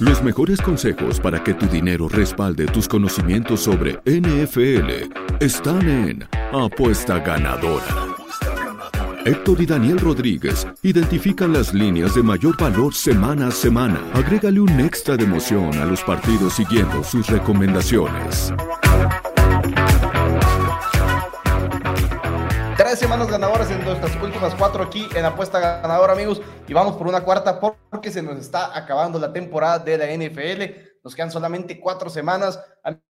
Los mejores consejos para que tu dinero respalde tus conocimientos sobre NFL están en Apuesta Ganadora. Héctor y Daniel Rodríguez identifican las líneas de mayor valor semana a semana. Agrégale un extra de emoción a los partidos siguiendo sus recomendaciones. Tres semanas ganadoras en nuestras últimas cuatro aquí en Apuesta Ganadora, amigos. Y vamos por una cuarta porque se nos está acabando la temporada de la NFL. Nos quedan solamente cuatro semanas.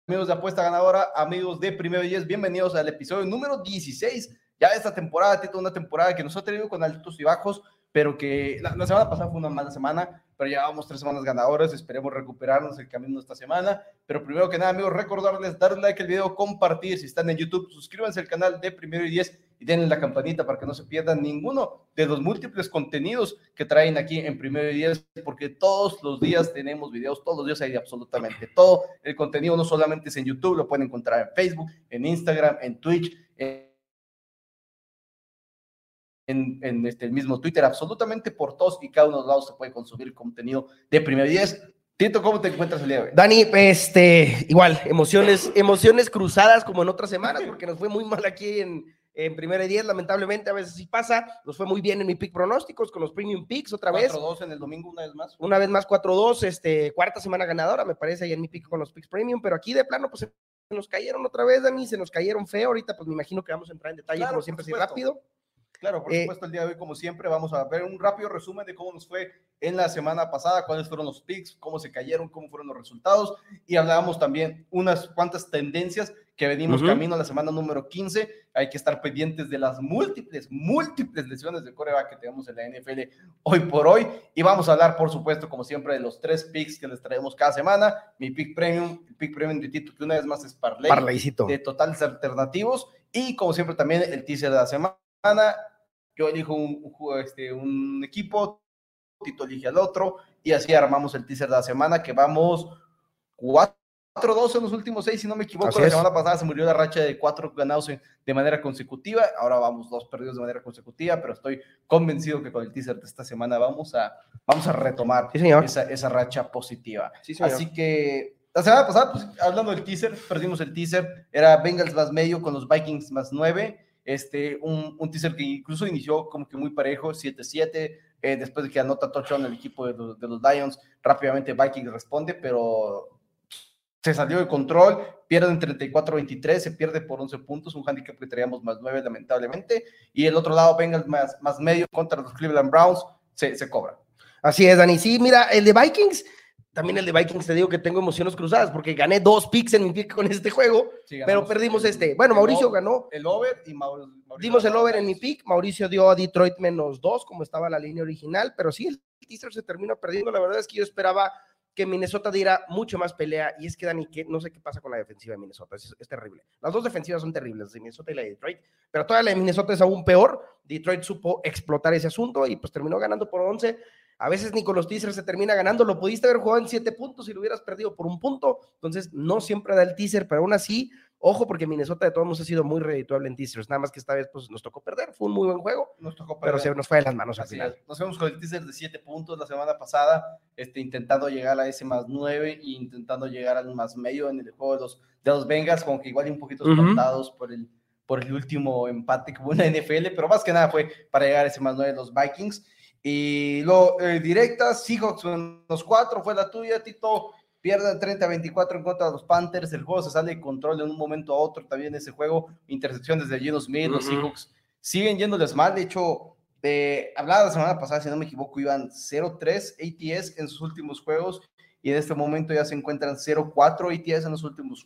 Amigos de Apuesta Ganadora, amigos de Primero 10, bienvenidos al episodio número 16 ya esta temporada, Tito, una temporada que nos ha tenido con altos y bajos, pero que la, semana pasada fue una mala semana, pero llevamos tres semanas ganadoras, esperemos recuperarnos el camino esta semana. Pero primero que nada, amigos, recordarles darle like al video, compartir, si están en YouTube, suscríbanse al canal de Primero y Diez y la campanita para que no se pierdan ninguno de los múltiples contenidos que traen aquí en Primero y Diez, porque todos los días tenemos videos, todos los días hay absolutamente todo. El contenido no solamente es en YouTube, lo pueden encontrar en Facebook, en Instagram, en Twitch, en en, este, el mismo Twitter, absolutamente por todos y cada uno de los lados se puede consumir contenido de Primer 10. Tito, ¿cómo te encuentras el día de hoy? Dani, este, igual, emociones, emociones cruzadas como en otras semanas, porque nos fue muy mal aquí en, en Primera 10, lamentablemente, a veces sí pasa. Nos fue muy bien en mi pick pronósticos con los premium picks otra vez. 4-2 en el domingo, una vez más. Una vez más, 4-2, este, cuarta semana ganadora, me parece, ahí en mi pick con los picks premium, pero aquí de plano, pues se nos cayeron otra vez, Dani, se nos cayeron feo. Ahorita, pues me imagino que vamos a entrar en detalle, como siempre, así rápido. Claro, por eh, supuesto, el día de hoy, como siempre, vamos a ver un rápido resumen de cómo nos fue en la semana pasada, cuáles fueron los picks, cómo se cayeron, cómo fueron los resultados, y hablábamos también unas cuantas tendencias que venimos camino a la semana número 15. Hay que estar pendientes de las múltiples, múltiples lesiones de coreback que tenemos en la NFL hoy por hoy. Y vamos a hablar, por supuesto, como siempre, de los tres picks que les traemos cada semana. Mi pick premium, el pick premium de Tito, que una vez más es Parley, de totales alternativos. Y como siempre, también el teaser de la semana yo elijo un, este, un equipo, Tito elige al otro, y así armamos el teaser de la semana, que vamos 4-2 en los últimos seis, si no me equivoco. la semana pasada se murió la racha de cuatro ganados de manera consecutiva, ahora vamos dos perdidos de manera consecutiva, pero estoy convencido que con el teaser de esta semana vamos a, vamos a retomar esa, esa, racha positiva. así que la semana pasada, pues, hablando del teaser, perdimos el teaser, era Bengals más medio con los Vikings más nueve. Este, un, un teaser que incluso inició como que muy parejo, 7-7, eh, después de que anota touchdown el equipo de los, de los Lions, rápidamente Vikings responde, pero se salió de control, pierden 34-23, se pierde por 11 puntos, un handicap que traíamos más 9 lamentablemente, y el otro lado venga más, más medio contra los Cleveland Browns, se, se cobra. Así es, Dani. Sí, mira, el de Vikings también el de Vikings te digo que tengo emociones cruzadas porque gané dos picks en mi pick con este juego, pero perdimos este. Bueno, Mauricio ganó. El over y Mauricio. Dimos el over en mi pick. Mauricio dio a Detroit menos dos, como estaba la línea original, pero sí, el teaser se termina perdiendo. La verdad es que yo esperaba que Minnesota diera mucho más pelea y es que Dani, que no sé qué pasa con la defensiva de Minnesota, es, terrible. Las dos defensivas son terribles, de Minnesota y la de Detroit, pero toda la de Minnesota es aún peor. Detroit supo explotar ese asunto y pues terminó ganando por 11 a veces ni con los teasers se termina ganando. Lo pudiste haber jugado en siete puntos y lo hubieras perdido por un punto. Entonces, no siempre da el teaser, pero aún así, ojo, porque Minnesota de todos modos ha sido muy redituable en teasers. Nada más que esta vez pues, nos tocó perder. Fue un muy buen juego. Nos tocó perder. Pero se nos fue de las manos al final. Nos fuimos con el teaser de siete puntos la semana pasada, este, intentando llegar a ese más nueve e intentando llegar al más medio en el juego de los, de los Bengals, como que igual un poquito espantados por el por el último empate que hubo en la NFL, pero más que nada fue para llegar a ese más nueve de los Vikings. Y lo eh, directa, Seahawks menos 4 fue la tuya, Tito. Pierde 30-24 en contra de los Panthers. El juego se sale de control de un momento a otro. También ese juego, intercepciones de Geno Smith, los Seahawks siguen yéndoles mal. De hecho, hablaba la semana pasada, si no me equivoco, iban 0-3 ATS en sus últimos juegos y en este momento ya se encuentran 0-4 ATS en los últimos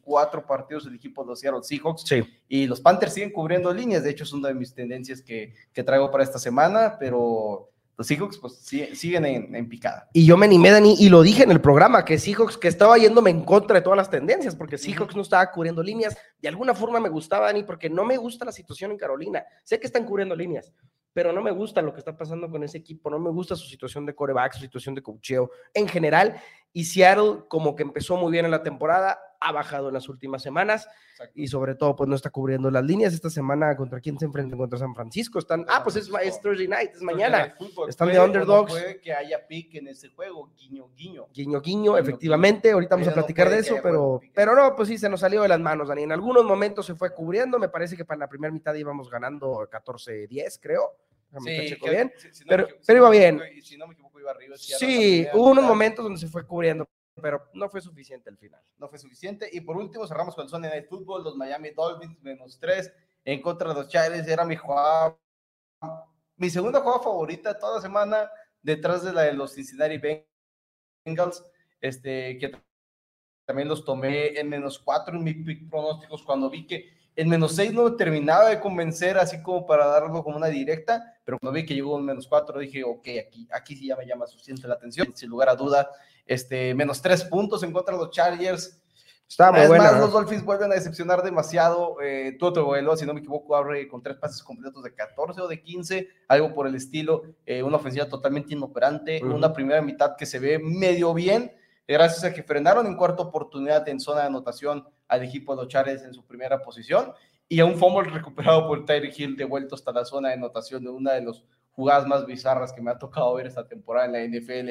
cuatro partidos el equipo de los Seattle Seahawks. Sí. Y los Panthers siguen cubriendo líneas. De hecho, es una de mis tendencias que, que traigo para esta semana, pero los Seahawks pues siguen en, en picada. Y yo me animé, Dani, y lo dije en el programa, que Seahawks, que estaba yéndome en contra de todas las tendencias, porque Seahawks no estaba cubriendo líneas. De alguna forma me gustaba, Dani, porque no me gusta la situación en Carolina. Sé que están cubriendo líneas, pero no me gusta lo que está pasando con ese equipo, no me gusta su situación de coreback, su situación de cocheo en general. Y Seattle, como que empezó muy bien en la temporada, ha bajado en las últimas semanas y sobre todo, pues no está cubriendo las líneas. Esta semana, ¿contra quién se enfrentan? Contra San Francisco. Están, ah, pues es, es Thursday night, es mañana. Están de no underdogs. Puede que haya pick en ese juego, guiño, guiño. Guiño, guiño, efectivamente. Ahorita vamos a Pero no platicar de eso, pero, pero no, pues sí, se nos salió de las manos, Dani. En algunos momentos se fue cubriendo. Me parece que para la primera mitad íbamos ganando 14-10, creo. Déjame que checo que- bien. si- si no pero- me equivoco- pero si iba bien. y Si no me equivoco, iba arriba. Sí, hubo unos momentos donde se fue cubriendo, pero no fue suficiente al final. no fue suficiente. Y por último, cerramos con el Sunday Night Football, los Miami Dolphins menos 3 en contra de los Chargers. Era mi jugada, mi segunda jugada favorita toda semana, detrás de la de los Cincinnati Bengals, este, que también los tomé en menos 4 en mis pick pronósticos cuando vi que el menos 6 no me terminaba de convencer, así como para darlo como una directa, pero cuando vi que llegó un menos 4, dije, ok, aquí, aquí sí ya me llama suficiente la atención, sin lugar a duda, este, menos 3 puntos en contra de los Chargers, una muy buena. más, ¿no? los Dolphins vuelven a decepcionar demasiado. Eh, Tuo Tagovailoa, si no me equivoco, abre con tres pases completos de 14 o de 15, algo por el estilo. Eh, una ofensiva totalmente inoperante. Una primera mitad que se ve medio bien, gracias a que frenaron en cuarta oportunidad en zona de anotación al equipo de los Chargers en su primera posición. Y a un fumble recuperado por Tyreek Hill, devuelto hasta la zona de anotación de una de las jugadas más bizarras que me ha tocado ver esta temporada en la NFL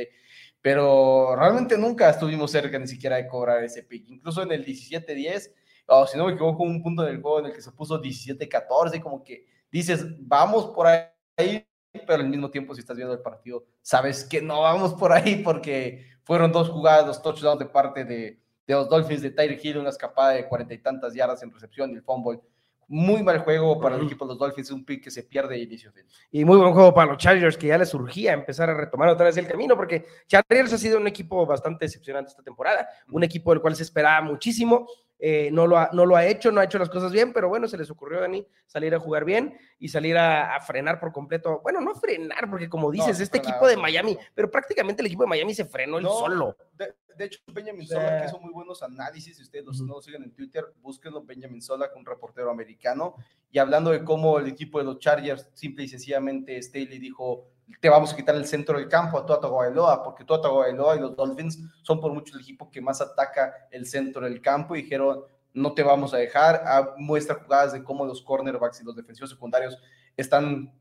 pero realmente nunca estuvimos cerca ni siquiera de cobrar ese pick. Incluso en el 17-10, o si no me equivoco, un punto del juego en el que se puso 17-14, como que dices, vamos por ahí, pero al mismo tiempo si estás viendo el partido, sabes que no vamos por ahí porque fueron dos jugadas, dos touchdowns de parte de, de los Dolphins de Tyreek Hill, una escapada de cuarenta y tantas yardas en recepción y el fumble. Muy mal juego para el equipo de los Dolphins, un pick que se pierde de inicio. Y muy buen juego para los Chargers, que ya les surgía empezar a retomar otra vez el camino, porque Chargers ha sido un equipo bastante decepcionante esta temporada, un equipo del cual se esperaba muchísimo, eh, no, lo ha, no lo ha hecho, no ha hecho las cosas bien, pero bueno, se les ocurrió a Dani salir a jugar bien y salir a, a frenar por completo. Bueno, no frenar, porque como dices, no este equipo de Miami, pero prácticamente el equipo de Miami se frenó él solo. De, de hecho, Benjamin Sola que hizo muy buenos análisis. Si ustedes los- no lo siguen en Twitter, búsquenlo. Benjamin Sola, un reportero americano. Y hablando de cómo el equipo de los Chargers, simple y sencillamente, Staley dijo: Te vamos a quitar el centro del campo a Tua Tagovailoa, porque Tua Tagovailoa y los Dolphins son por mucho el equipo que más ataca el centro del campo. Y dijeron: No te vamos a dejar. Ah, muestra jugadas de cómo los cornerbacks y los defensivos secundarios están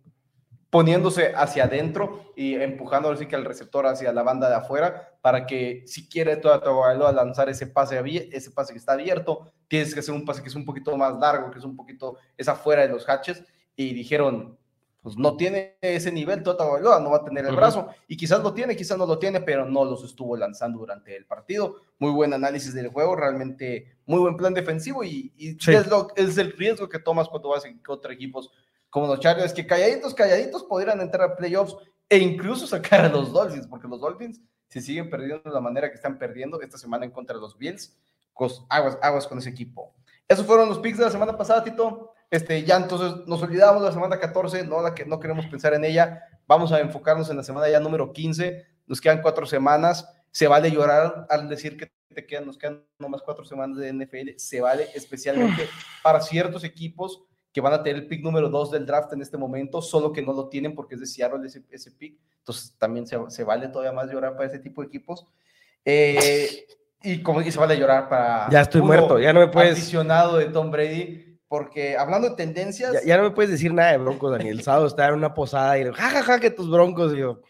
poniéndose hacia adentro y empujando así que al receptor hacia la banda de afuera para que si quiere toda Tagovailoa lanzar ese pase ese pase que está abierto, tienes que hacer un pase que es un poquito más largo, que es un poquito es afuera de los hatches y dijeron pues no tiene ese nivel Tua Tagovailoa, no va a tener el brazo y quizás lo tiene, quizás no lo tiene, pero no los estuvo lanzando durante el partido. Muy buen análisis del juego, realmente muy buen plan defensivo y, y Sí. es, lo, es el riesgo que tomas cuando vas contra equipos como los Chargers, que calladitos, calladitos podrían entrar a playoffs e incluso sacar a los Dolphins, porque los Dolphins, si siguen perdiendo de la manera que están perdiendo esta semana en contra de los Bills, cos- aguas, aguas con ese equipo. Esos fueron los picks de la semana pasada, Tito. Este, ya entonces nos olvidamos de la semana 14, no, la que, no queremos pensar en ella. Vamos a enfocarnos en la semana ya número 15. Nos quedan cuatro semanas. Se vale llorar al decir que te quedan, nos quedan nomás cuatro semanas de NFL. Se vale especialmente para ciertos equipos que van a tener el pick número 2 del draft en este momento, solo que no lo tienen porque es de Seattle ese, ese pick. Entonces también se, se vale todavía más llorar para ese tipo de equipos. Eh, y como y se vale llorar para Ya estoy muerto, ya no me puedes- aficionado de Tom Brady, porque hablando de tendencias, Ya, ya no me puedes decir nada de Broncos, Daniel. El sábado estaba en una posada y jajaja, ja, ja, que tus Broncos. Y yo,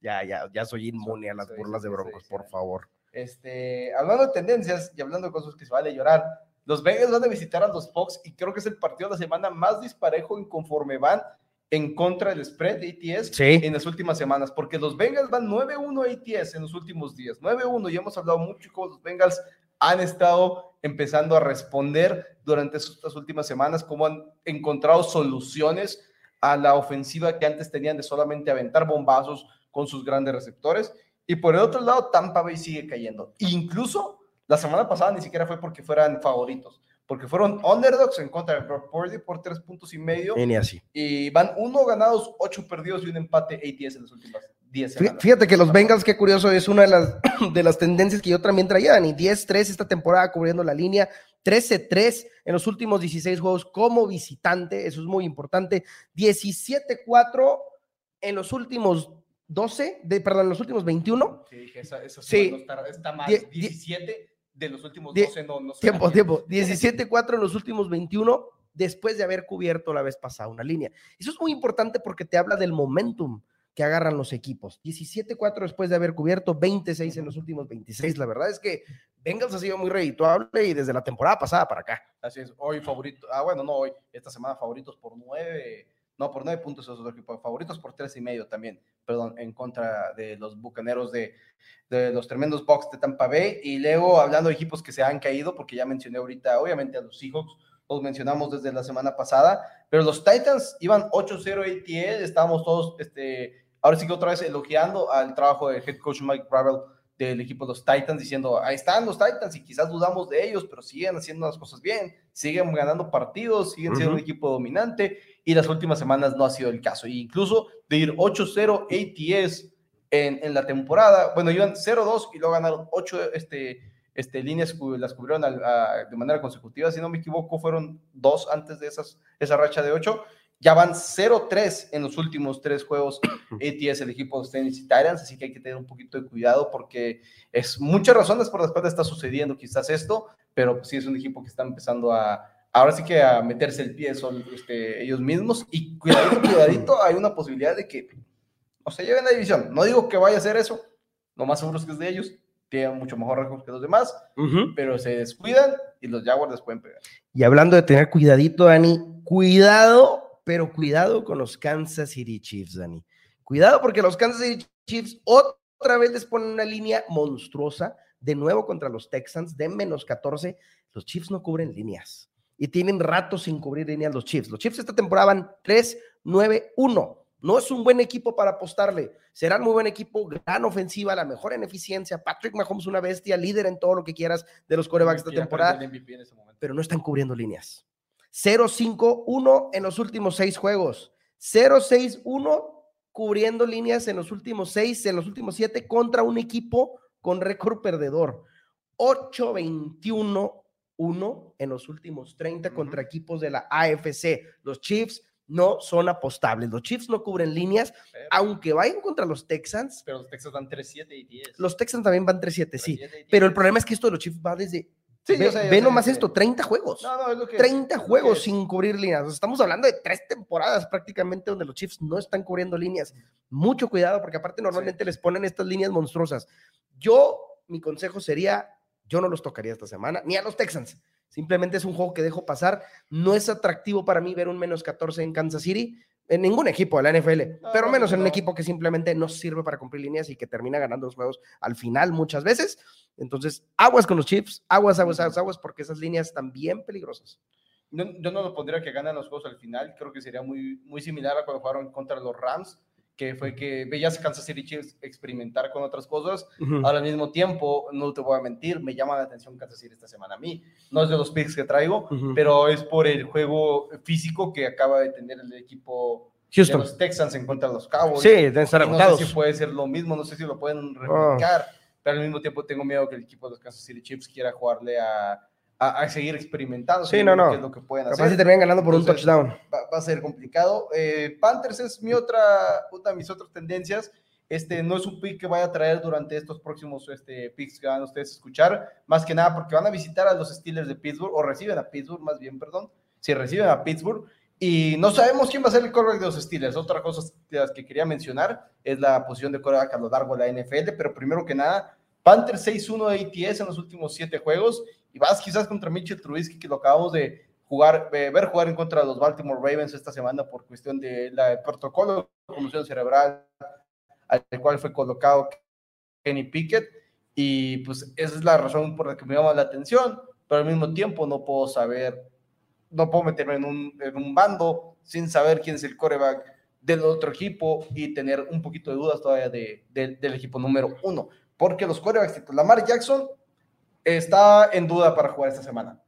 ya, ya, ya soy inmune a las Soy- burlas de Broncos, soy- por favor. este, hablando de tendencias y hablando de cosas que se vale llorar, los Bengals van a visitar a los Fox y creo que es el partido de la semana más disparejo en conforme van en contra del spread de ATS Sí. en las últimas semanas, porque los Bengals van 9-1 ATS en los últimos días, 9-1, y hemos hablado mucho cómo los Bengals han estado empezando a responder durante estas últimas semanas, cómo han encontrado soluciones a la ofensiva que antes tenían de solamente aventar bombazos con sus grandes receptores. Y por el otro lado, Tampa Bay sigue cayendo. Incluso La semana pasada ni siquiera fue porque fueran favoritos, porque fueron underdogs en contra de Brock Purdy por tres puntos y medio. Ni así. Y van uno ganados, ocho perdidos y un empate ATS en las últimas 10 semanas. Fíjate que los Bengals, qué curioso, es una de las, de las tendencias que yo también traía, ni 10-3 esta temporada cubriendo la línea, 13-3 en los últimos 16 juegos como visitante, eso es muy importante, 17-4 en los últimos 12, de, perdón, en los últimos 21. Sí, esa, esa Sí. está, está mal. Die- 17 de los últimos die- 12 no, no se Tiempo, tiempo. 17-4 en los últimos 21 después de haber cubierto la vez pasada una línea. Eso es muy importante porque te habla del momentum que agarran los equipos. 17-4 después de haber cubierto, 26 en los últimos 26. La verdad es que Bengals ha sido muy redituable y desde la temporada pasada para acá. Así es, hoy favorito, ah bueno, no hoy, esta semana favoritos por 9, no, por 9 puntos esos dos equipos, favoritos por tres y medio también, perdón, en contra de los bucaneros de, de los tremendos Bucks de Tampa Bay. Y luego hablando de equipos que se han caído, porque ya mencioné ahorita, obviamente a los Seahawks, los mencionamos desde la semana pasada, pero los Titans iban 8-0 ATL, estábamos todos, este, ahora sí que otra vez elogiando al trabajo del head coach Mike Gravel del equipo de los Titans, diciendo, ahí están los Titans y quizás dudamos de ellos, pero siguen haciendo las cosas bien, siguen ganando partidos, siguen siendo un equipo dominante y las últimas semanas no ha sido el caso. E incluso de ir 8-0 ATS en, en la temporada, bueno, iban 0-2 y luego ganaron 8 este, este, líneas, las cubrieron a- de manera consecutiva, si no me equivoco, fueron dos antes de esas, esa racha de 8. Ya van 0-3 en los últimos tres juegos ATS, el equipo de Tennessee Titans, así que hay que tener un poquito de cuidado porque es muchas razones por las cuales está sucediendo quizás esto, pero sí es un equipo que está empezando a, ahora sí que a meterse el pie son este, ellos mismos y cuidadito, cuidadito, hay una posibilidad de que o se lleven la división. No digo que vaya a ser eso, lo más seguro es que es de ellos, tienen mucho mejor récord que los demás, pero se descuidan y los Jaguars les pueden pegar. Y hablando de tener cuidadito, Dani, cuidado, pero cuidado con los Kansas City Chiefs, Dani. Cuidado porque los Kansas City Chiefs otra vez les ponen una línea monstruosa, de nuevo contra los Texans, de menos 14. Los Chiefs no cubren líneas y tienen rato sin cubrir líneas los Chiefs. Los Chiefs esta temporada van 3-9-1. No es un buen equipo para apostarle. Serán muy buen equipo, gran ofensiva, la mejor en eficiencia. Patrick Mahomes, una bestia, líder en todo lo que quieras de los corebacks esta temporada en pero no están cubriendo líneas. 0-5-1 en los últimos seis juegos. 0-6-1 cubriendo líneas en los últimos seis, en los últimos siete contra un equipo con récord perdedor. 8-21-1 en los últimos 30 contra equipos de la AFC. Los Chiefs no son apostables. Los Chiefs no cubren líneas, Pero, aunque vayan contra los Texans. pero los Texas van 3-7 y 10. Los Texans también van 3-7, sí. 3-7 y Pero el 10. problema es que esto de los Chiefs va desde... Sí, ve yo sé, yo ve sé, nomás sé. esto, 30 juegos. No, no, es lo que 30 es lo juegos que- sin cubrir líneas. O sea, estamos hablando de tres temporadas prácticamente donde los Chiefs no están cubriendo líneas. Mucho cuidado porque aparte normalmente les ponen estas líneas monstruosas. Yo, mi consejo sería, yo no los tocaría esta semana, ni a los Texans. Simplemente es un juego que dejo pasar. No es atractivo para mí ver un menos 14 en Kansas City, en ningún equipo de la NFL, No, pero no, menos en un no. equipo que simplemente no sirve para cumplir líneas y que termina ganando los juegos al final muchas veces. Entonces, aguas con los Chiefs, aguas, aguas, aguas, aguas, porque esas líneas están bien peligrosas. No- yo no lo pondría que ganan los juegos al final. Creo que sería muy, muy similar a cuando jugaron contra los Rams, que fue que veías a Kansas City Chiefs experimentar con otras cosas. Ahora al mismo tiempo, no te voy a mentir, me llama la atención Kansas City esta semana a mí. No es de los picks que traigo, Ujú. pero es por el juego físico que acaba de tener el equipo Houston. de los Texans en contra de los Cowboys. Sí, deben estar no sé si puede ser lo mismo, no sé si lo pueden Ah. replicar, pero al mismo tiempo tengo miedo que el equipo de los Kansas City Chiefs quiera jugarle a, a, a seguir experimentando. Sí, no, no. qué es lo que pueden Capaz hacer. si terminan ganando por un Entonces, touchdown. Va, va a ser complicado. Eh, Panthers es mi otra, una de mis otras tendencias. Este no es un pick que vaya a traer durante estos próximos este, picks que van ustedes a escuchar, más que nada porque van a visitar a los Steelers de Pittsburgh, o reciben a Pittsburgh, más bien, perdón, si reciben a Pittsburgh, y no sabemos quién va a ser el quarterback de los Steelers. Otra cosa de las que quería mencionar es la posición de quarterback a lo largo de la NFL, pero primero que nada, Panthers 6-1 de ATS en los últimos siete juegos, y vas quizás contra Mitchell Trubisky, que lo acabamos de jugar, ver jugar en contra de los Baltimore Ravens esta semana por cuestión de la de protocolo de conmoción cerebral al cual fue colocado Kenny Pickett. Y pues esa es la razón por la que me llama la atención, pero al mismo tiempo no puedo saber, no puedo meterme en un, en un bando sin saber quién es el coreback del otro equipo y tener un poquito de dudas todavía de, de- del equipo número uno, porque los corebacks, Lamar Jackson, está en duda para jugar esta semana.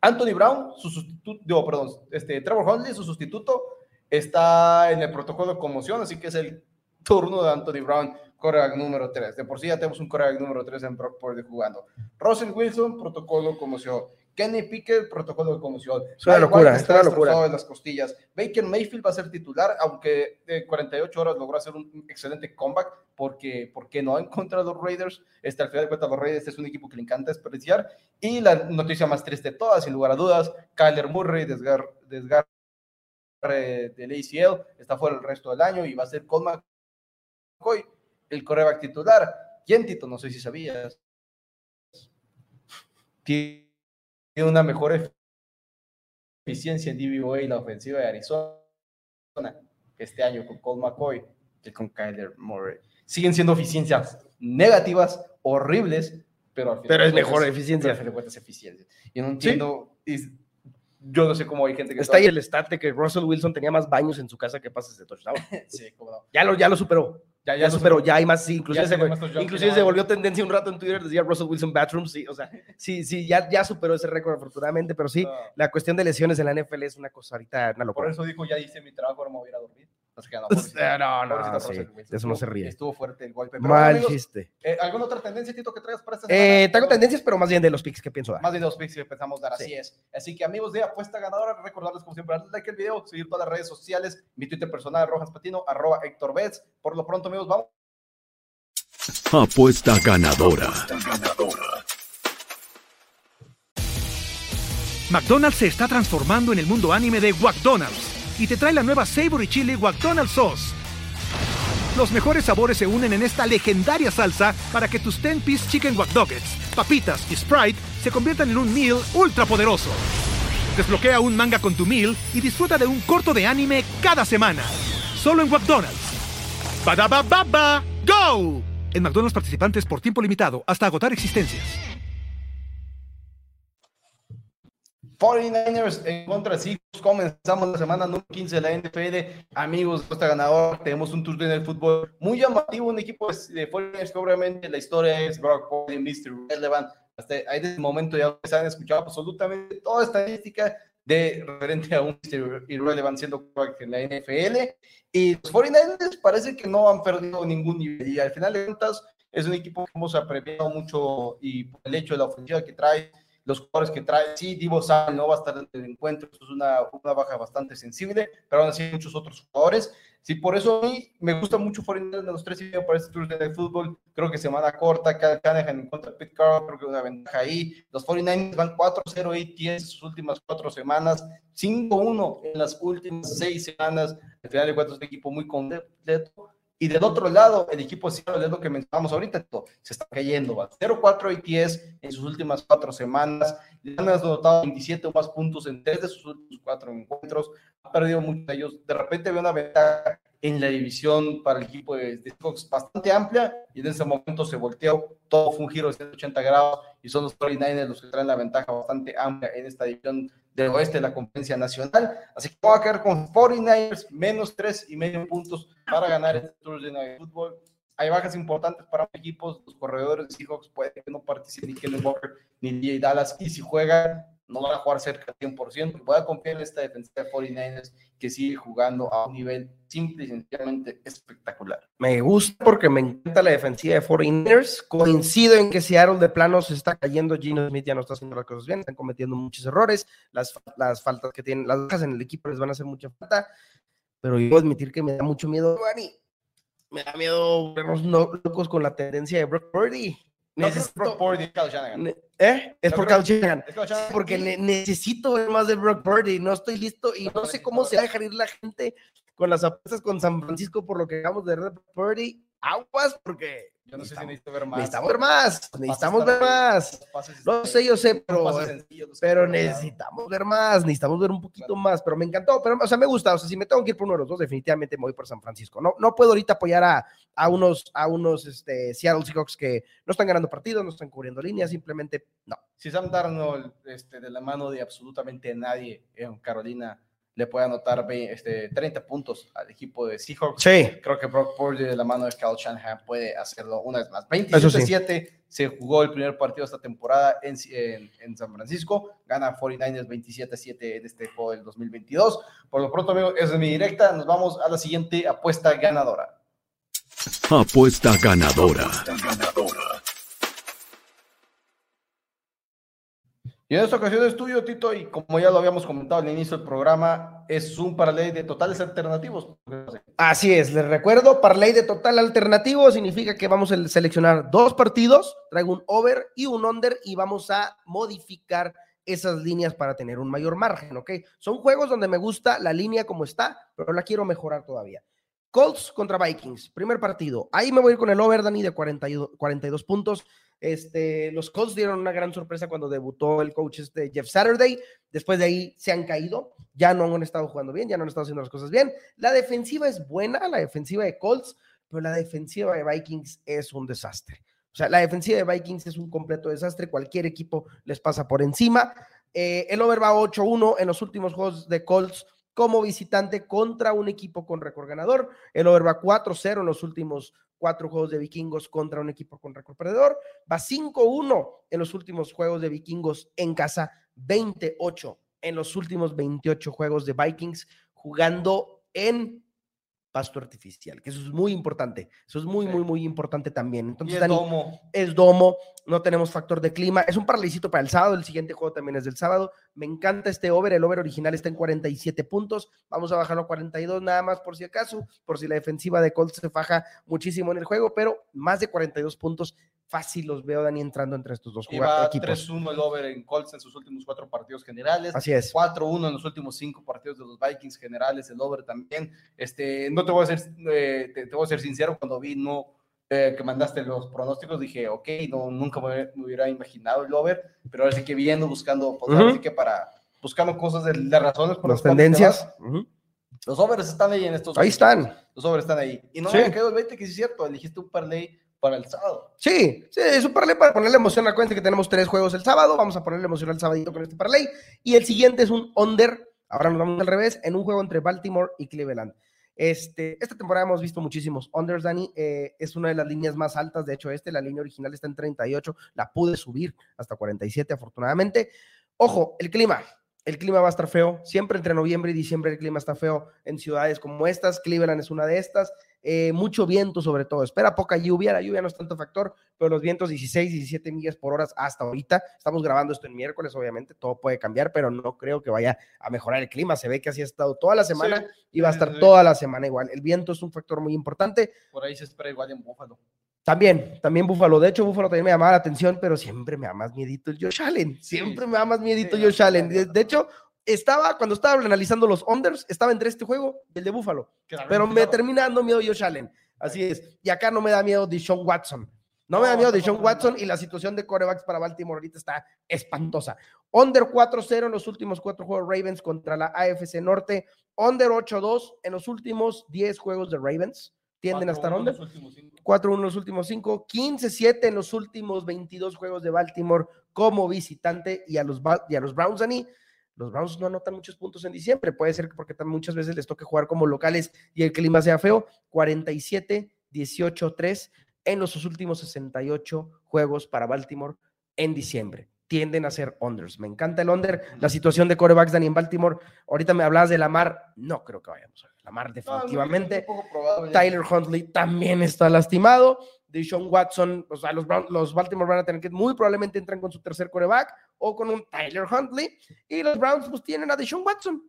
Anthony Brown, su sustituto, digo, perdón, este, Trevor Hundley, su sustituto, está en el protocolo de conmoción, así que es el turno de Anthony Brown, coreback número 3. De por sí ya tenemos un coreback número 3 en Brock Purdy jugando. Russell Wilson, protocolo conmoción. Kenny Pickett, protocolo de conmoción. Es una locura, es una locura. En las costillas. Baker Mayfield va a ser titular, aunque de 48 horas logró hacer un excelente comeback, porque, porque no en contra de los Raiders. Este, al final de cuentas, los Raiders es un equipo que le encanta desperdiciar. Y la noticia más triste de todas, sin lugar a dudas, Kyler Murray, desgar, desgar del ACL, está fuera el resto del año y va a ser Colt McCoy, el coreback titular. ¿Quién, Tito? No sé si sabías. Tiene una mejor eficiencia en DVOA y la ofensiva de Arizona este año con Colt McCoy que con Kyler Murray. Siguen siendo eficiencias negativas, horribles, pero al final Pero es mejor eficiencia. Pero al final eficiencia. Y no entiendo, y yo no sé cómo hay gente que Está ahí el stat de que Russell Wilson tenía más baños en su casa que pases de touchdown. Sí, no. Ya lo, ya lo superó. Ya, Ya, ya, superó, ya hay más, sí, inclusive, se, más inclusive se volvió tendencia un rato en Twitter, decía Russell Wilson Bathroom, sí, o sea, sí, sí, ya, ya superó ese récord afortunadamente, pero sí, No. la cuestión de lesiones en la NFL es una cosa ahorita, una Por eso dijo, ya hice mi trabajo, ahora me voy a ir a dormir. Así que no, Eh, no, no, eso no se ríe. Estuvo fuerte el golpe. Pero Mal amigos, chiste. eh, ¿Alguna otra tendencia, Tito, que traigas para esta semana? Eh, tengo tendencias, pero más bien de los picks que pienso dar. Más de dos picks que empezamos a dar, Sí. así es. Así que amigos de Apuesta Ganadora, recordarles como siempre, darle like al video, seguir todas las redes sociales, mi Twitter personal, Rojas Patino, arroba Héctor Betts. Por lo pronto, amigos, vamos. Apuesta ganadora. McDonald's se está transformando en el mundo anime de McDonald's y te trae la nueva Savory Chili McDonald's Sauce. Los mejores sabores se unen en esta legendaria salsa para que tus 10-piece chicken wack papitas y Sprite se conviertan en un meal ultra poderoso. Desbloquea un manga con tu meal y disfruta de un corto de anime cada semana. Solo en McDonald's. Baba, go! En McDonald's participantes por tiempo limitado hasta agotar existencias. 49ers en contra de Seahawks. Comenzamos la semana número 15 de la NFL. Amigos Costa Ganador, tenemos un Tuesday en el fútbol muy llamativo. Un equipo de 49ers que obviamente la historia es Brock Purdy, Mr. Relevant. Hasta ahí desde el momento ya se han escuchado absolutamente toda estadística de referente a un Mr. Irrelevant siendo en la NFL. Y los 49ers parece que no han perdido ningún nivel. Y al final de cuentas, es un equipo que hemos apreciado mucho y por el hecho de la ofensiva que trae, los jugadores que trae. Sí, Divo Samuel no va a estar en el encuentro, es una, una baja bastante sensible, pero aún así muchos otros jugadores. Sí, por eso a mí me gusta mucho Foreigner de los tres y para este Tuesday de fútbol. Creo que semana corta, Cal Shanahan en contra de Pete Carroll, creo que una ventaja ahí. Los 49ers van 4-0 y 10 sus últimas cuatro semanas, 5-1 en las últimas seis semanas. Al final de cuentas, un equipo muy completo. Y del otro lado, el equipo de Seattle es lo que mencionamos ahorita, se está cayendo, va 0-4 y 10 en sus últimas cuatro semanas, le han anotado 27 o más puntos en tres de sus últimos cuatro encuentros, ha perdido muchos de ellos, de repente ve una ventaja en la división para el equipo de, de Seahawks bastante amplia y en ese momento se volteó, todo fue un giro de 180 grados y son los 49ers los que traen la ventaja bastante amplia en esta división del oeste de la competencia nacional. Así que voy a quedar con 49ers menos tres y medio puntos para ganar este Thursday Night Football. Hay bajas importantes para equipos, los corredores de Seahawks puede que no participen ni Kenneth Walker ni DJ Dallas y si juegan no van a jugar cerca del 100%. Voy a confiar en esta defensiva de 49ers que sigue jugando a un nivel simple y sencillamente espectacular. Me gusta porque me encanta la defensiva de 49ers. Coincido en que Seattle de plano se está cayendo. Gino Smith ya no está haciendo las cosas bien. Están cometiendo muchos errores. Las, las faltas que tienen, las bajas en el equipo les van a hacer mucha falta. Pero yo debo admitir que me da mucho miedo. Me da miedo vernos no- locos con la tendencia de Brock Purdy. Necesito- es Kyle Shanahan. ¿Eh? Es No por Kyle Shanahan. Es Kyle Shanahan. Porque ne- necesito ver más de Brock Purdy. No estoy listo y no sé cómo se va a dejar ir la gente con las apuestas con San Francisco por lo que acabamos de ver Brock Purdy. Aguas, porque Yo no sé si necesitamos, necesito ver más. necesitamos ver más. Necesitamos ver más. No están sé, yo sé, pero, pero necesitamos ver más. Necesitamos ver un poquito más. Pero me encantó. Pero, o sea, me gusta. O sea, si me tengo que ir por uno de los dos, definitivamente me voy por San Francisco. No, no puedo ahorita apoyar a, a unos, a unos este, Seattle Seahawks que no están ganando partidos, no están cubriendo líneas. Simplemente no. Si Sam Darnold, este, de la mano de absolutamente nadie en Carolina, le puede anotar este, 30 puntos al equipo de Seahawks. Sí. Creo que Brock Purdy de la mano de Kyle Shanahan puede hacerlo una vez más. 27-7 se jugó el primer partido esta temporada en, en, San Francisco. Gana 49ers 27-7 en este juego del 2022. Por lo pronto, amigos, esa es mi directa. Nos vamos a la siguiente apuesta ganadora. Apuesta ganadora. Y en esta ocasión es tuyo, Tito, y como ya lo habíamos comentado al inicio del programa, es un parlay de totales alternativos. Así es, les recuerdo, parlay de total alternativo significa que vamos a seleccionar dos partidos, traigo un over y un under y vamos a modificar esas líneas para tener un mayor margen, ¿ok? Son juegos donde me gusta la línea como está, pero la quiero mejorar todavía. Colts contra Vikings, primer partido. Ahí me voy a ir con el over, Dani, de 42, 42 puntos. Este, los Colts dieron una gran sorpresa cuando debutó el coach este Jeff Saturday. Después de ahí se han caído, ya no han estado jugando bien, ya no han estado haciendo las cosas bien. La defensiva es buena, la defensiva de Colts, pero la defensiva de Vikings es un desastre. O sea, la defensiva de Vikings es un completo desastre, cualquier equipo les pasa por encima. Eh, el over va 8-1 en los últimos juegos de Colts como visitante contra un equipo con récord ganador. El over va 4-0 en los últimos cuatro juegos de vikingos contra un equipo con récord perdedor. Va 5-1 en los últimos juegos de vikingos en casa, 28 en los últimos 28 juegos de Vikings jugando en pasto artificial, que eso es muy importante. Eso es muy, muy, muy importante también. Entonces, es domo. Es domo, no tenemos factor de clima. Es un paralícito para el sábado. El siguiente juego también es del sábado. Me encanta este over. El over original está en 47 puntos. Vamos a bajarlo a 42 nada más por si acaso, por si la defensiva de Colts se faja muchísimo en el juego, pero más de 42 puntos fácil los veo, Dani, entrando entre estos dos jugadores. 3-1 el over en Colts en sus últimos cuatro partidos generales. Así es. 4-1 en los últimos cinco partidos de los Vikings generales, el over también. Este, no te voy a ser, eh, te, voy a ser sincero, cuando vi no, eh, que mandaste los pronósticos, dije, ok, no, nunca me, hubiera imaginado el over, pero ahora sí que viendo, buscando, pues, que para, buscando cosas de, razones por las tendencias. Los overs están ahí en estos. Ahí están. Los overs están ahí. Y no me quedado el 20, que sí es cierto, elegiste un parlay para el sábado. Sí, sí, es un parlay para ponerle emoción. Acuérdense que tenemos tres juegos el sábado. Vamos a ponerle emoción al sábado con este parlay. Y el siguiente es un under. Ahora nos vamos al revés, en un juego entre Baltimore y Cleveland. Este, esta temporada hemos visto muchísimos unders, Dani. Eh, es una de las líneas más altas. De hecho, este, la línea original está en 38. La pude subir hasta 47, afortunadamente. Ojo, el clima. El clima va a estar feo. Siempre entre noviembre y diciembre el clima está feo en ciudades como estas. Cleveland es una de estas. Eh, mucho viento sobre todo. Espera poca lluvia, la lluvia no es tanto factor, pero los vientos 16, 17 millas por hora hasta ahorita. Estamos grabando esto en miércoles, obviamente, todo puede cambiar, pero no creo que vaya a mejorar el clima. Se ve que así ha estado toda la semana y va a estar toda la semana igual. El viento es un factor muy importante. Por ahí se espera igual en Búfalo. También, también Búfalo. De hecho, Búfalo también me llamaba la atención, pero siempre me da más miedito el Josh Allen. Siempre me da más miedito el Josh Allen. De, hecho, estaba, cuando estaba analizando los unders, estaba entre este juego y el de Buffalo. Pero me termina dando miedo Josh Allen. Así es. Y acá no me da miedo Deshaun Watson. No me da miedo Deshaun Watson y la situación de corebacks para Baltimore ahorita está espantosa. Under 4-0 en los últimos cuatro juegos Ravens contra la AFC Norte. Under 8-2 en los últimos 10 juegos de Ravens. Tienden a estar under. 4-1 en los últimos 5. 15-7 en los últimos 22 juegos de Baltimore como visitante. Y a los, y a los Browns, Annie, los Browns no anotan muchos puntos en diciembre. Puede ser porque muchas veces les toque jugar como locales y el clima sea feo. 47, 18, 3 en los últimos 68 juegos para Baltimore en diciembre. Tienden a ser unders. Me encanta el under. La situación de corebacks, Dani, en Baltimore. Ahorita me hablabas de Lamar. No creo que vayamos a ver. Lamar definitivamente. Tyler Huntley también está lastimado. Deshaun Watson, o sea, los, los Baltimore van a tener que muy probablemente entran con su tercer coreback o con un Tyler Huntley y los Browns pues tienen a Deshaun Watson.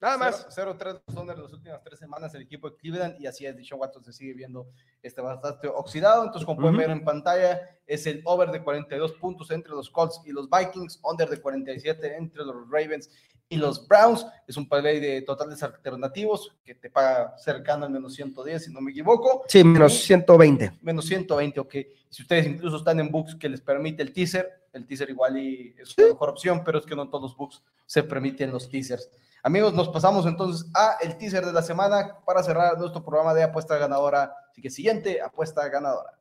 Nada más. 0-3 son de las últimas tres semanas el equipo de Cleveland y así es, Deshaun Watson se sigue viendo este bastante oxidado. Entonces, como pueden ver en pantalla, es el over de 42 puntos entre los Colts y los Vikings, under de 47 entre los Ravens y los Browns. Es un parlay de totales alternativos que te paga cercano al menos 110, si no me equivoco. Sí, menos 120. Menos 120, ok. Si ustedes incluso están en books que les permite el teaser, el teaser igual y es una mejor opción, pero es que no todos los books se permiten los teasers. Amigos, nos pasamos entonces a el teaser de la semana para cerrar nuestro programa de apuesta ganadora. Así que siguiente, apuesta ganadora.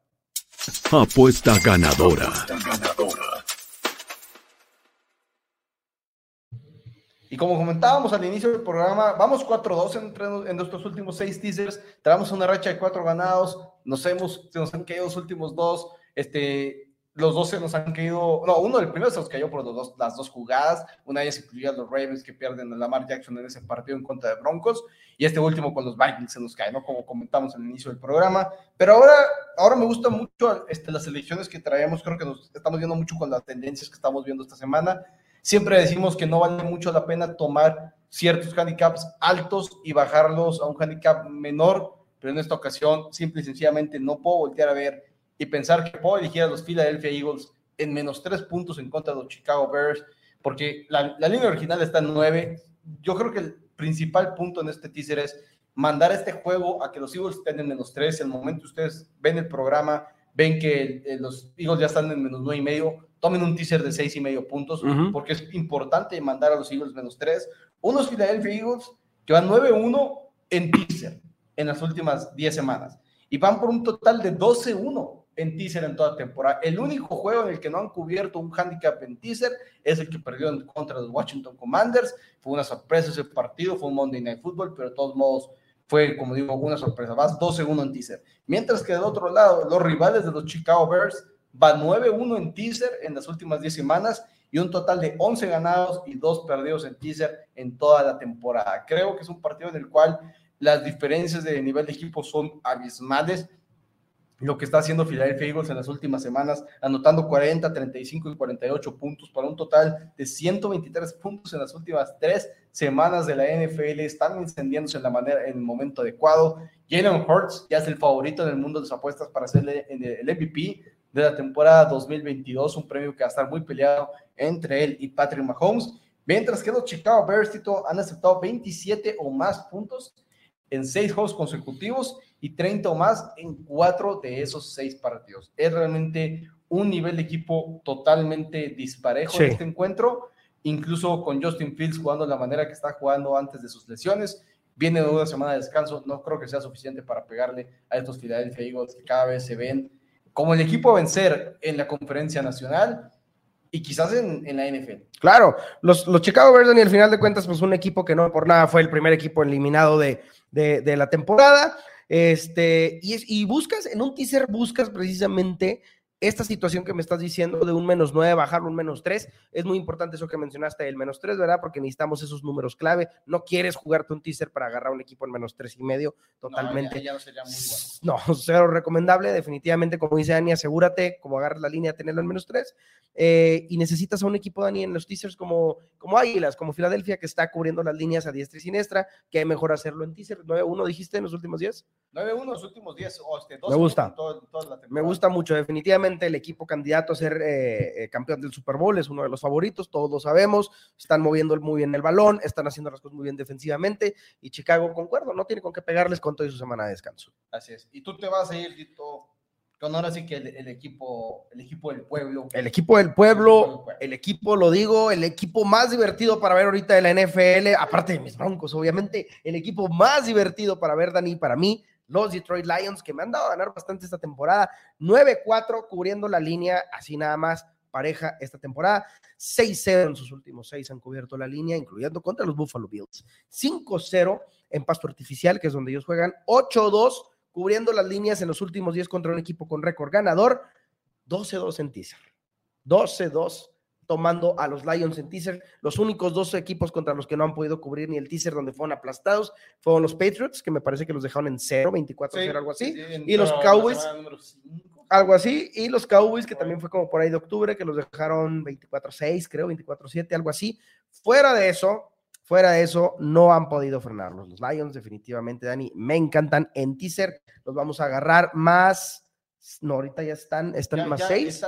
Apuesta ganadora. Y como comentábamos al inicio del programa, vamos 4-2 en, nuestros últimos seis teasers. Traemos una racha de cuatro ganados. Nos hemos, se nos han caído los últimos dos. Este, los dos se nos han caído. No, uno del primero se nos cayó por los dos, las dos jugadas. Una de ellas incluía a los Ravens que pierden a Lamar Jackson en ese partido en contra de Broncos. Y este último con los Vikings se nos cae, ¿no? Como comentamos al inicio del programa. Pero ahora, ahora me gustan mucho este, las elecciones que traemos. Creo que nos estamos viendo mucho con las tendencias que estamos viendo esta semana Siempre decimos que no vale mucho la pena tomar ciertos handicaps altos y bajarlos a un handicap menor, pero en esta ocasión simple y sencillamente no puedo voltear a ver y pensar que puedo elegir a los Philadelphia Eagles en menos tres puntos en contra de los Chicago Bears, porque la, la línea original está en nueve. Yo creo que el principal punto en este teaser es mandar este juego a que los Eagles estén en menos tres. En el momento ustedes ven el programa, ven que los Eagles ya están en menos nueve y medio tomen un teaser de seis y medio puntos, porque es importante mandar a los Eagles menos tres. Unos Philadelphia Eagles que van 9-1 en teaser en las últimas 10 semanas y van por un total de 12-1 en teaser en toda temporada. El único juego en el que no han cubierto un handicap en teaser es el que perdió en contra de los Washington Commanders. Fue una sorpresa ese partido, fue un Monday Night Football, pero de todos modos fue, como digo, una sorpresa. Vas 12-1 en teaser. Mientras que del otro lado, los rivales de los Chicago Bears va 9-1 en teaser en las últimas 10 semanas y un total de 11 ganados y 2 perdidos en teaser en toda la temporada. Creo que es un partido en el cual las diferencias de nivel de equipo son abismales. Lo que está haciendo Philadelphia Eagles en las últimas semanas, anotando 40, 35 y 48 puntos para un total de 123 puntos en las últimas tres semanas de la NFL. Están encendiéndose en la manera, en el momento adecuado. Jalen Hurts ya es el favorito en el mundo de las apuestas para ser el MVP de la temporada 2022, un premio que va a estar muy peleado entre él y Patrick Mahomes, mientras que los Chicago Bears han aceptado 27 o más puntos en seis juegos consecutivos y 30 o más en cuatro de esos seis partidos. Es realmente un nivel de equipo totalmente disparejo en este encuentro, incluso con Justin Fields jugando de la manera que está jugando antes de sus lesiones. Viene de una semana de descanso, no creo que sea suficiente para pegarle a estos Philadelphia Eagles que cada vez se ven como el equipo a vencer en la conferencia nacional y quizás en, la NFL. Claro, los, los Chicago Bears, y al final de cuentas, pues un equipo que no por nada fue el primer equipo eliminado de, de, la temporada. Este, y, y buscas, en un teaser buscas precisamente esta situación que me estás diciendo de un menos 9, bajarlo un menos 3, es muy importante eso que mencionaste, el menos 3, ¿verdad? Porque necesitamos esos números clave. No quieres jugarte un teaser para agarrar un equipo en menos 3 y medio, totalmente. No, no sería muy bueno. No, cero recomendable, definitivamente, como dice Dani, asegúrate, como agarras la línea, tenerlo en menos 3. Eh, y necesitas a un equipo, Dani, en los teasers como, como Águilas, como Filadelfia, que está cubriendo las líneas a diestra y siniestra, que hay mejor hacerlo en teaser. 9-1 dijiste en los últimos 10. 9-1 en los últimos 10, o este, Me gusta. Me gusta mucho, definitivamente el equipo candidato a ser eh, eh, campeón del Super Bowl es uno de los favoritos, todos lo sabemos, están moviendo muy bien el balón, están haciendo las cosas muy bien defensivamente y Chicago, concuerdo, no tiene con qué pegarles con toda su semana de descanso. Así es. Y tú te vas a ir, Tito, con ahora sí que el, equipo, el equipo del pueblo. El equipo del pueblo, el equipo, lo digo, el equipo más divertido para ver ahorita de la NFL, aparte de mis broncos, obviamente, el equipo más divertido para ver, Dani, para mí, los Detroit Lions, que me han dado a ganar bastante esta temporada, 9-4 cubriendo la línea, así nada más pareja esta temporada. 6-0 en sus últimos seis han cubierto la línea, incluyendo contra los Buffalo Bills. 5-0 en pasto artificial, que es donde ellos juegan. 8-2 cubriendo las líneas en los últimos 10 contra un equipo con récord ganador, 12-2 en teaser. 12-2 tomando a los Lions en teaser. Los únicos dos equipos contra los que no han podido cubrir ni el teaser donde fueron aplastados fueron los Patriots, que me parece que los dejaron en 0, 24-0, algo así. y los Cowboys, algo así. Y los Cowboys, que también fue como por ahí de octubre, que los dejaron 24-6, creo, 24-7, algo así. Fuera de eso, Fuera de eso, no han podido frenarlos. Los Lions, definitivamente, Dani, me encantan en teaser. Los vamos a agarrar más. No, ahorita ya están, están más seis.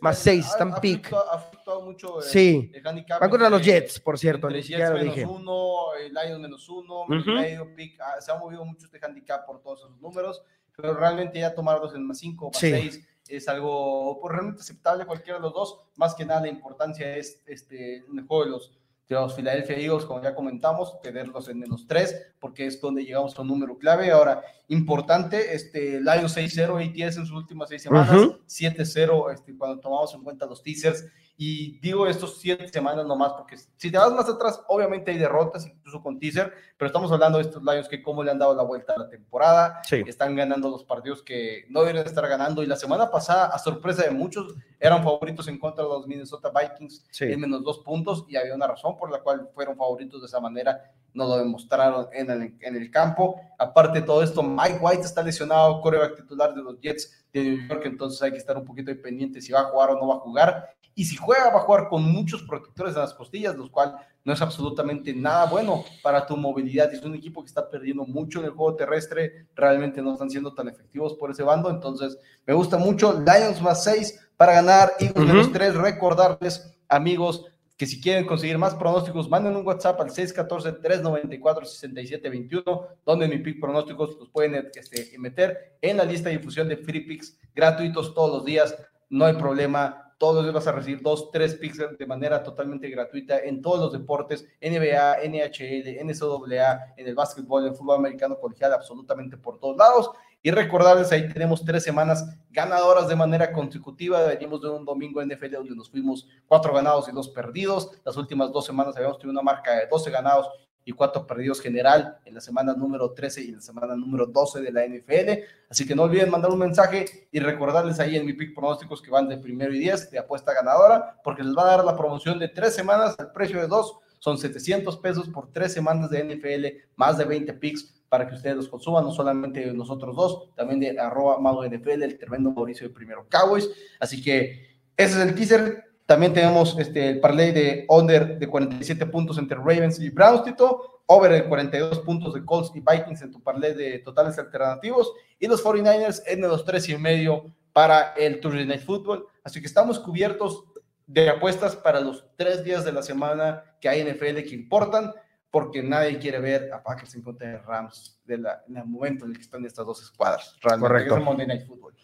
más seis, están pick. Ha mucho sí. Van contra los Jets, por cierto. Ni siquiera lo dije. uno, Lions menos uno, medio pick. Ah, se ha movido mucho este handicap por todos esos números, pero realmente ya tomarlos en más cinco, más seis es algo pues, realmente aceptable cualquiera de los dos. Más que nada, la importancia es este, en el juego de los los Philadelphia Eagles, como ya comentamos, tenerlos en menos 3, porque es donde llegamos a un número clave. Ahora, importante, este, Lions 6-0 ATS en sus últimas seis semanas, 7-0 este, cuando tomamos en cuenta los teasers, Y digo estos siete semanas nomás, porque si te vas más atrás, obviamente hay derrotas, incluso con teaser, pero estamos hablando de estos Lions que cómo le han dado la vuelta a la temporada, Sí. están ganando los partidos que no deberían estar ganando. Y la semana pasada, a sorpresa de muchos, eran favoritos en contra de los Minnesota Vikings Sí. en menos dos puntos, y había una razón por la cual fueron favoritos de esa manera. Nos lo demostraron en el, en el campo. Aparte de todo esto, Mike White está lesionado, coreback titular de los Jets de New York, entonces hay que estar un poquito pendiente si va a jugar o no va a jugar. Y si juega, va a jugar con muchos protectores en las costillas, los cual no es absolutamente nada bueno para tu movilidad. Es un equipo que está perdiendo mucho en el juego terrestre, realmente no están siendo tan efectivos por ese bando, entonces me gusta mucho. Lions más 6 para ganar, Eagles menos 3. Recordarles, amigos, que si quieren conseguir más pronósticos, manden un WhatsApp al 614-394-6721, donde mi pick pronósticos los pueden este, meter en la lista de difusión de free picks gratuitos todos los días. No hay problema. Todos los días vas a recibir dos, tres picks de manera totalmente gratuita en todos los deportes, NBA, NHL, NCAA, en el básquetbol, en el fútbol americano colegial, absolutamente por todos lados. Y recordarles, ahí tenemos tres semanas ganadoras de manera consecutiva. Venimos de un domingo NFL donde nos fuimos cuatro ganados y dos perdidos. Las últimas dos semanas habíamos tenido una marca de 12 ganados y cuatro perdidos general en la semana número 13 y en la semana número 12 de la NFL. Así que no olviden mandar un mensaje y recordarles ahí en mi pick pronósticos que van de primero y 10 de apuesta ganadora, porque les va a dar la promoción de tres semanas al precio de dos. Son 700 pesos por tres semanas de NFL, más de 20 picks para que ustedes los consuman, no solamente nosotros dos, también de arroba Mago NFL, el tremendo Mauricio de Primero Cowboys. Así que ese es el teaser. También tenemos este, el parlay de under de 47 puntos entre Ravens y Browns, Tito. Over de 42 puntos de Colts y Vikings en tu parlay de totales alternativos. Y los 49ers en los 3 y medio para el Thursday Night Football. Así que estamos cubiertos de apuestas para los tres días de la semana que hay NFL que importan, porque nadie quiere ver a Packers en contra de Rams de la, en el momento en el que están estas dos escuadras. Realmente, Correcto. es el Monday Night Football.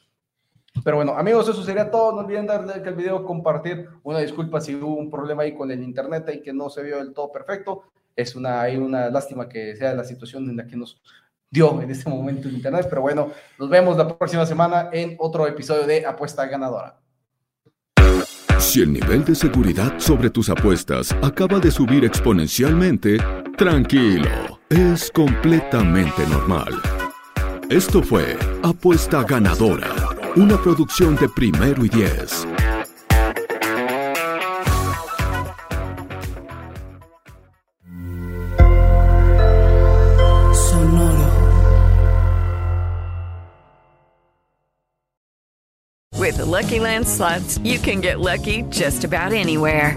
Pero bueno, amigos, eso sería todo. No olviden darle like al video, compartir. Una disculpa si hubo un problema ahí con el internet y que no se vio del todo perfecto. Es una, hay una lástima que sea la situación en la que nos dio en este momento el internet. Pero bueno, nos vemos la próxima semana en otro episodio de Apuesta Ganadora. Si el nivel de seguridad sobre tus apuestas acaba de subir exponencialmente, tranquilo, es completamente normal. Esto fue Apuesta Ganadora, una producción de primero y diez. With the Lucky Land slots, you can get lucky just about anywhere.